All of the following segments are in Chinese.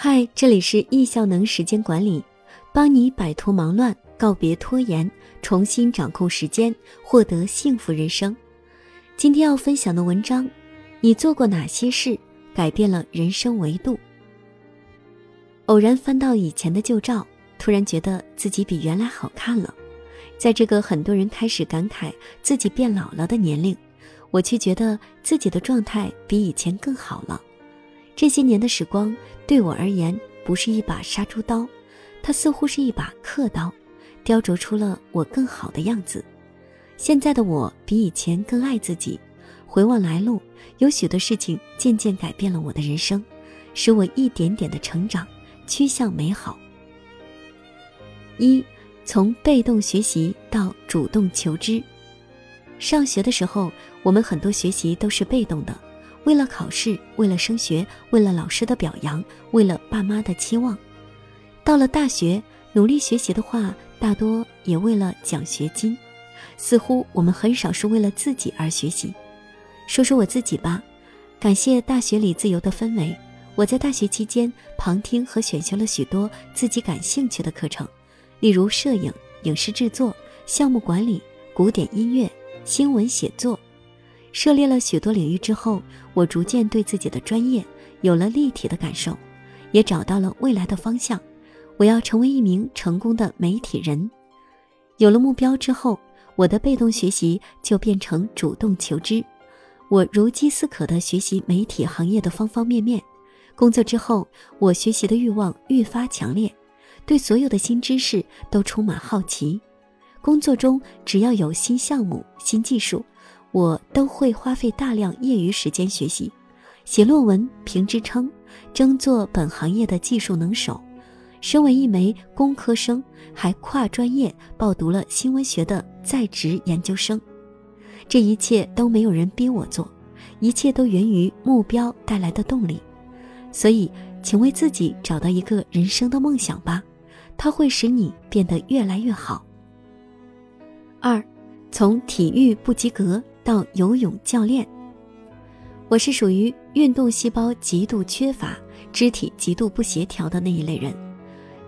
嗨，这里是易效能时间管理，帮你摆脱忙乱，告别拖延，重新掌控时间，获得幸福人生。今天要分享的文章，你做过哪些事改变了人生维度？偶然翻到以前的旧照，突然觉得自己比原来好看了。在这个很多人开始感慨自己变老了的年龄，我却觉得自己的状态比以前更好了。这些年的时光对我而言不是一把杀猪刀，它似乎是一把刻刀，雕琢出了我更好的样子。现在的我比以前更爱自己。回望来路，有许多事情渐渐改变了我的人生，使我一点点的成长，趋向美好。一，从被动学习到主动求知。上学的时候，我们很多学习都是被动的。为了考试，为了升学，为了老师的表扬，为了爸妈的期望，到了大学，努力学习的话，大多也为了奖学金。似乎我们很少是为了自己而学习。说说我自己吧，感谢大学里自由的氛围，我在大学期间旁听和选修了许多自己感兴趣的课程，例如摄影、影视制作、项目管理、古典音乐、新闻写作。涉猎了许多领域之后，我逐渐对自己的专业有了立体的感受，也找到了未来的方向。我要成为一名成功的媒体人。有了目标之后，我的被动学习就变成主动求知。我如饥似渴地学习媒体行业的方方面面。工作之后，我学习的欲望愈发强烈，对所有的新知识都充满好奇。工作中只要有新项目、新技术。我都会花费大量业余时间学习，写论文评职称，争做本行业的技术能手。身为一枚工科生，还跨专业报读了新闻学的在职研究生。这一切都没有人逼我做，一切都源于目标带来的动力。所以，请为自己找到一个人生的梦想吧，它会使你变得越来越好。二，从体育不及格。到游泳教练，我是属于运动细胞极度缺乏、肢体极度不协调的那一类人。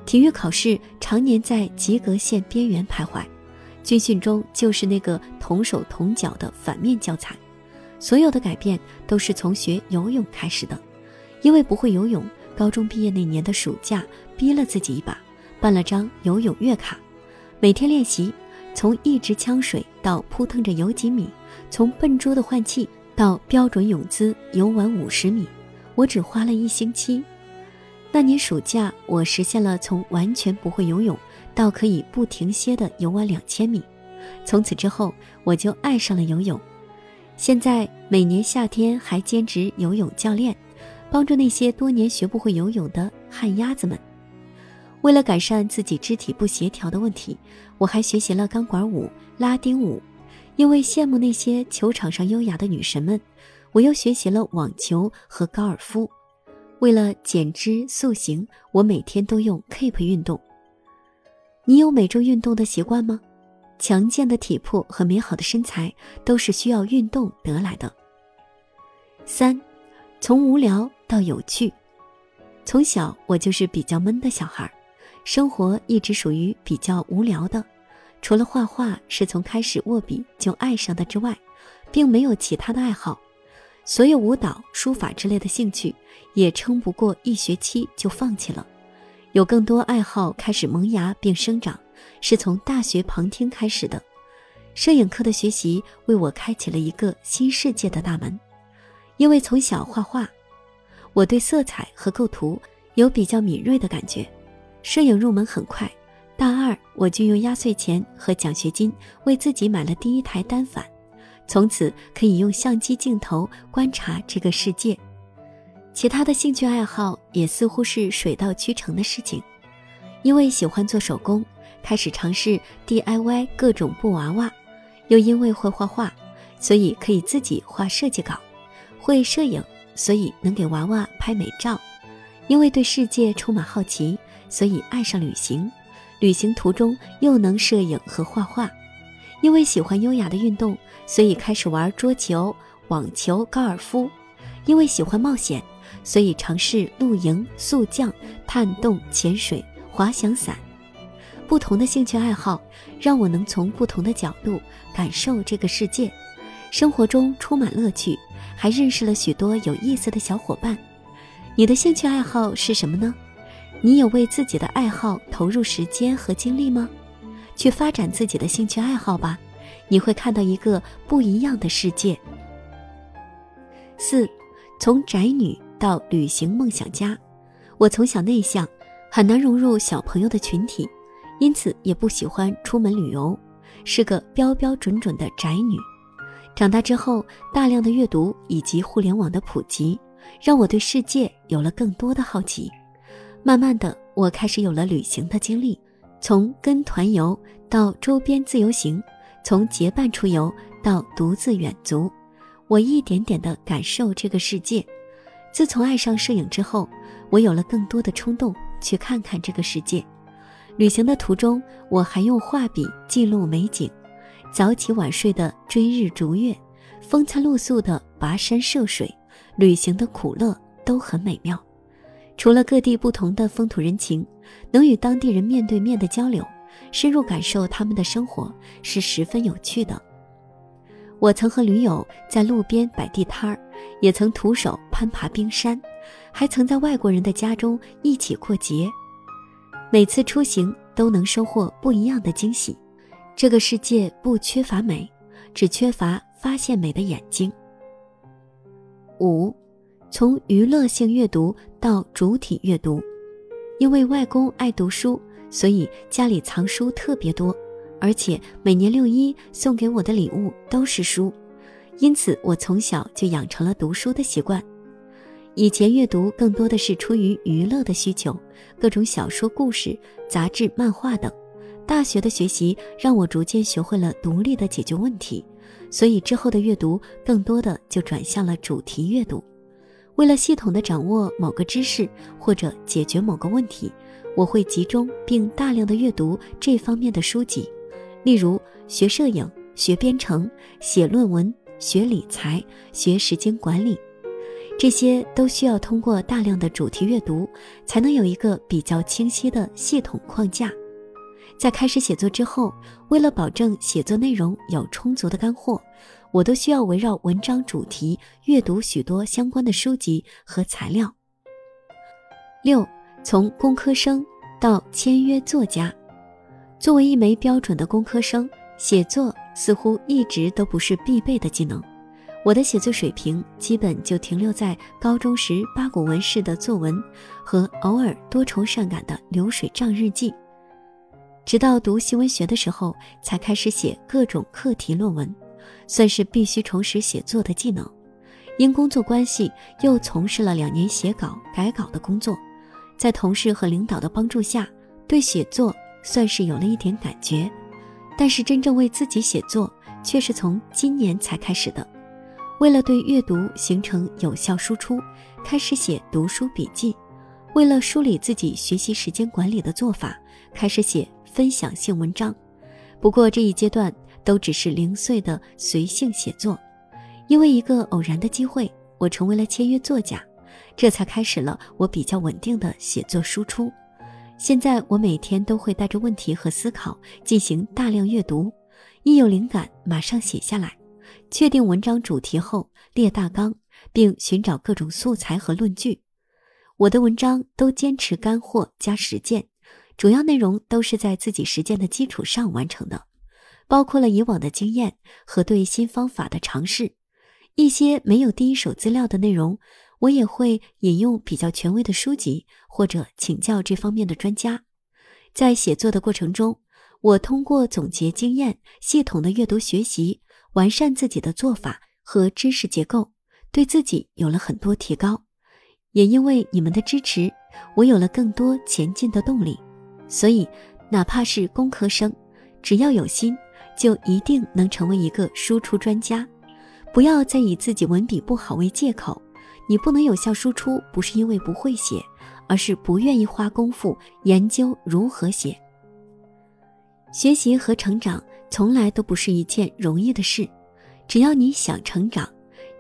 体育考试常年在及格线边缘徘徊，军训中就是那个同手同脚的反面教材。所有的改变都是从学游泳开始的，因为不会游泳，高中毕业那年的暑假，逼了自己一把，办了张游泳月卡，每天练习。从一直呛水到扑腾着游几米，从笨拙的换气到标准泳姿游完五十米，我只花了一星期。那年暑假，我实现了从完全不会游泳到可以不停歇的游完两千米。从此之后，我就爱上了游泳。现在每年夏天还兼职游泳教练，帮助那些多年学不会游泳的旱鸭子们。为了改善自己肢体不协调的问题，我还学习了钢管舞、拉丁舞。因为羡慕那些球场上优雅的女神们，我又学习了网球和高尔夫。为了减脂塑形，我每天都用 Keep 运动。你有每周运动的习惯吗？强健的体魄和美好的身材都是需要运动得来的。三，从无聊到有趣。从小我就是比较闷的小孩。生活一直属于比较无聊的，除了画画是从开始握笔就爱上的之外，并没有其他的爱好。所有舞蹈、书法之类的兴趣也撑不过一学期就放弃了。有更多爱好开始萌芽并生长，是从大学旁听开始的。摄影课的学习为我开启了一个新世界的大门，因为从小画画，我对色彩和构图有比较敏锐的感觉。摄影入门很快，大二我就用压岁钱和奖学金为自己买了第一台单反，从此可以用相机镜头观察这个世界。其他的兴趣爱好也似乎是水到渠成的事情，因为喜欢做手工，开始尝试 DIY 各种布娃娃；又因为会画画，所以可以自己画设计稿；会摄影，所以能给娃娃拍美照；因为对世界充满好奇。所以爱上旅行，旅行途中又能摄影和画画，因为喜欢优雅的运动，所以开始玩桌球、网球、高尔夫。因为喜欢冒险，所以尝试露营、速降、探洞、潜水、滑翔伞。不同的兴趣爱好让我能从不同的角度感受这个世界，生活中充满乐趣，还认识了许多有意思的小伙伴。你的兴趣爱好是什么呢？你有为自己的爱好投入时间和精力吗？去发展自己的兴趣爱好吧，你会看到一个不一样的世界。四，从宅女到旅行梦想家，我从小内向，很难融入小朋友的群体，因此也不喜欢出门旅游，是个标标准准的宅女。长大之后，大量的阅读以及互联网的普及，让我对世界有了更多的好奇。慢慢的，我开始有了旅行的经历，从跟团游到周边自由行，从结伴出游到独自远足。我一点点地感受这个世界。自从爱上摄影之后，我有了更多的冲动去看看这个世界。旅行的途中，我还用画笔记录美景，早起晚睡的追日逐月，风餐露宿的跋山涉水，旅行的苦乐都很美妙。除了各地不同的风土人情，能与当地人面对面的交流，深入感受他们的生活，是十分有趣的。我曾和驴友在路边摆地摊儿，也曾徒手攀爬冰山，还曾在外国人的家中一起过节。每次出行都能收获不一样的惊喜。这个世界不缺乏美，只缺乏发现美的眼睛。五，从娱乐性阅读到主体阅读，因为外公爱读书，所以家里藏书特别多。而且每年六一送给我的礼物都是书，因此我从小就养成了读书的习惯。以前阅读更多的是出于娱乐的需求，各种小说、故事、杂志、漫画等。大学的学习让我逐渐学会了独立的解决问题，所以之后的阅读更多的就转向了主题阅读。为了系统的掌握某个知识或者解决某个问题，我会集中并大量的阅读这方面的书籍。例如学摄影、学编程、写论文、学理财、学时间管理，这些都需要通过大量的主题阅读，才能有一个比较清晰的系统框架。在开始写作之后，为了保证写作内容有充足的干货，我都需要围绕文章主题阅读许多相关的书籍和材料。六，从工科生到签约作家。作为一枚标准的工科生，写作似乎一直都不是必备的技能。我的写作水平基本就停留在高中时八股文式的作文和偶尔多愁善感的流水账日记。直到读新闻学的时候，才开始写各种课题论文，算是必须重拾写作的技能。因工作关系，又从事了两年写稿改稿的工作，在同事和领导的帮助下，对写作。算是有了一点感觉，但是真正为自己写作却是从今年才开始的。为了对阅读形成有效输出，开始写读书笔记；为了梳理自己学习时间管理的做法，开始写分享性文章。不过这一阶段都只是零碎的随性写作，因为一个偶然的机会，我成为了签约作家，这才开始了我比较稳定的写作输出。现在我每天都会带着问题和思考进行大量阅读，一有灵感马上写下来，确定文章主题后列大纲，并寻找各种素材和论据。我的文章都坚持干货加实践，主要内容都是在自己实践的基础上完成的，包括了以往的经验和对新方法的尝试。一些没有第一手资料的内容。我也会引用比较权威的书籍，或者请教这方面的专家。在写作的过程中，我通过总结经验、系统的阅读学习，完善自己的做法和知识结构，对自己有了很多提高。也因为你们的支持，我有了更多前进的动力。所以，哪怕是工科生，只要有心，就一定能成为一个输出专家。不要再以自己文笔不好为借口。你不能有效输出，不是因为不会写，而是不愿意花功夫研究如何写。学习和成长从来都不是一件容易的事，只要你想成长，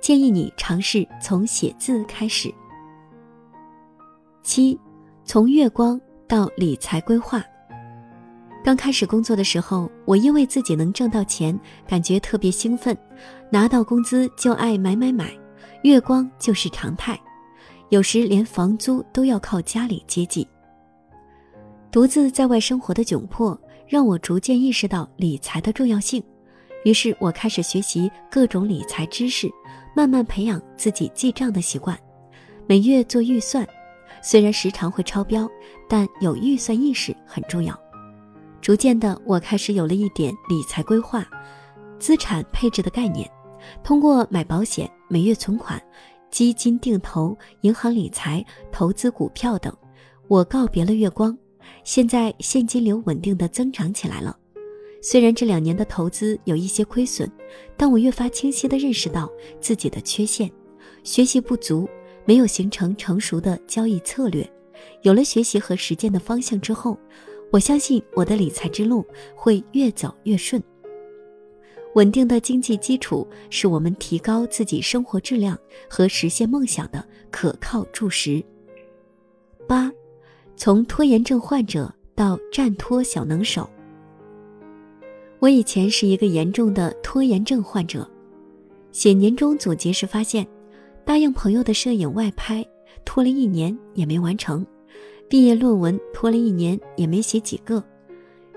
建议你尝试从写字开始。七，从月光到理财规划。刚开始工作的时候，我因为自己能挣到钱，感觉特别兴奋，拿到工资就爱买买买，月光就是常态，有时连房租都要靠家里接济。独自在外生活的窘迫，让我逐渐意识到理财的重要性，于是我开始学习各种理财知识，慢慢培养自己记账的习惯，每月做预算，虽然时常会超标，但有预算意识很重要。逐渐的，我开始有了一点理财规划、资产配置的概念。通过买保险、每月存款、基金定投、银行理财、投资股票等，我告别了月光。现在现金流稳定的增长起来了。虽然这两年的投资有一些亏损，但我越发清晰的认识到自己的缺陷，学习不足，没有形成成熟的交易策略。有了学习和实践的方向之后。我相信我的理财之路会越走越顺。稳定的经济基础是我们提高自己生活质量和实现梦想的可靠柱石。八，从拖延症患者到战拖小能手。我以前是一个严重的拖延症患者，写年终总结时发现，答应朋友的摄影外拍拖了一年也没完成。毕业论文拖了一年也没写几个，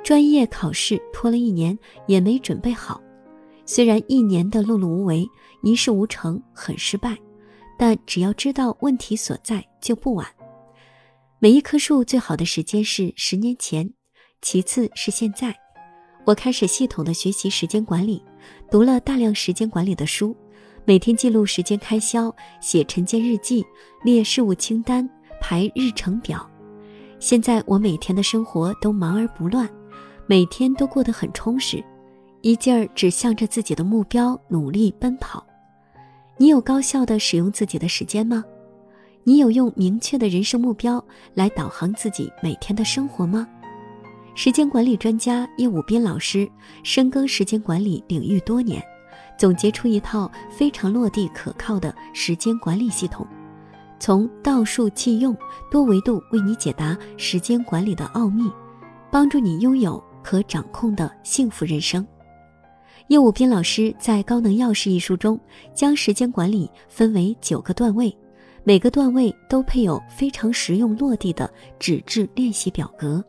专业考试拖了一年也没准备好。虽然一年的碌碌无为、一事无成很失败，但只要知道问题所在就不晚。每一棵树最好的时间是十年前，其次是现在。我开始系统的学习时间管理，读了大量时间管理的书，每天记录时间开销，写晨间日记，列事务清单，排日程表。现在我每天的生活都忙而不乱，每天都过得很充实，一劲儿只向着自己的目标努力奔跑。你有高效的使用自己的时间吗？你有用明确的人生目标来导航自己每天的生活吗？时间管理专家叶武斌老师深耕时间管理领域多年，总结出一套非常落地可靠的时间管理系统。从道术器用多维度为你解答时间管理的奥秘，帮助你拥有可掌控的幸福人生。叶武斌老师在《高能钥匙》一书中，将时间管理分为九个段位，每个段位都配有非常实用落地的纸质练习表格。